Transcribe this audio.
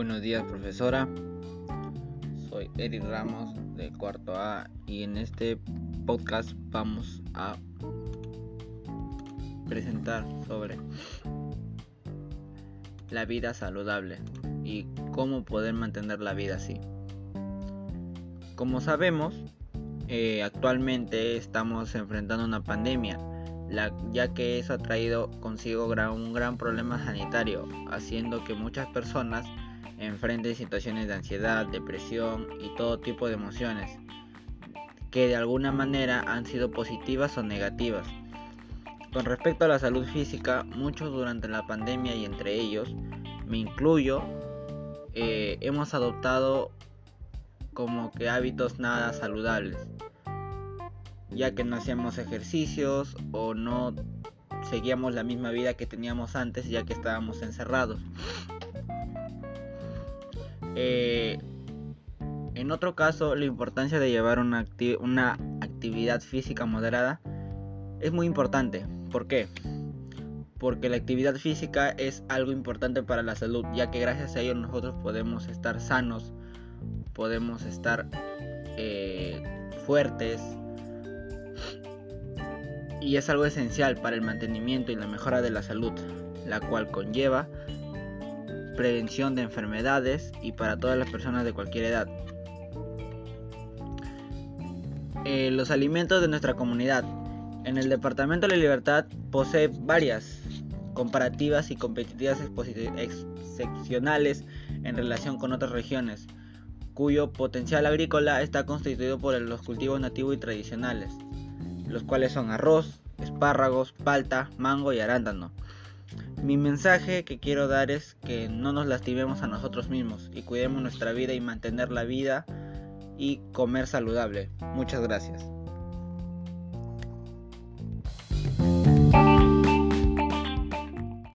Buenos días profesora, soy Eric Ramos de cuarto A y en este podcast vamos a presentar sobre la vida saludable y cómo poder mantener la vida así. Como sabemos, eh, actualmente estamos enfrentando una pandemia ya que eso ha traído consigo un gran problema sanitario, haciendo que muchas personas enfrenten situaciones de ansiedad, depresión y todo tipo de emociones, que de alguna manera han sido positivas o negativas. Con respecto a la salud física, muchos durante la pandemia y entre ellos, me incluyo, eh, hemos adoptado como que hábitos nada saludables ya que no hacíamos ejercicios o no seguíamos la misma vida que teníamos antes ya que estábamos encerrados. Eh, en otro caso, la importancia de llevar una, actividad física moderada es muy importante. ¿Por qué? Porque la actividad física es algo importante para la salud, ya que gracias a ello nosotros podemos estar sanos, podemos estar eh, fuertes, y es algo esencial para el mantenimiento y la mejora de la salud, la cual conlleva prevención de enfermedades y para todas las personas de cualquier edad. Eh, los alimentos de nuestra comunidad. En el Departamento de la Libertad posee varias comparativas y competitivas excepcionales en relación con otras regiones, cuyo potencial agrícola está constituido por los cultivos nativos y tradicionales los cuales son arroz, espárragos, palta, mango y arándano. Mi mensaje que quiero dar es que no nos lastimemos a nosotros mismos y cuidemos nuestra vida y mantener la vida y comer saludable. Muchas gracias.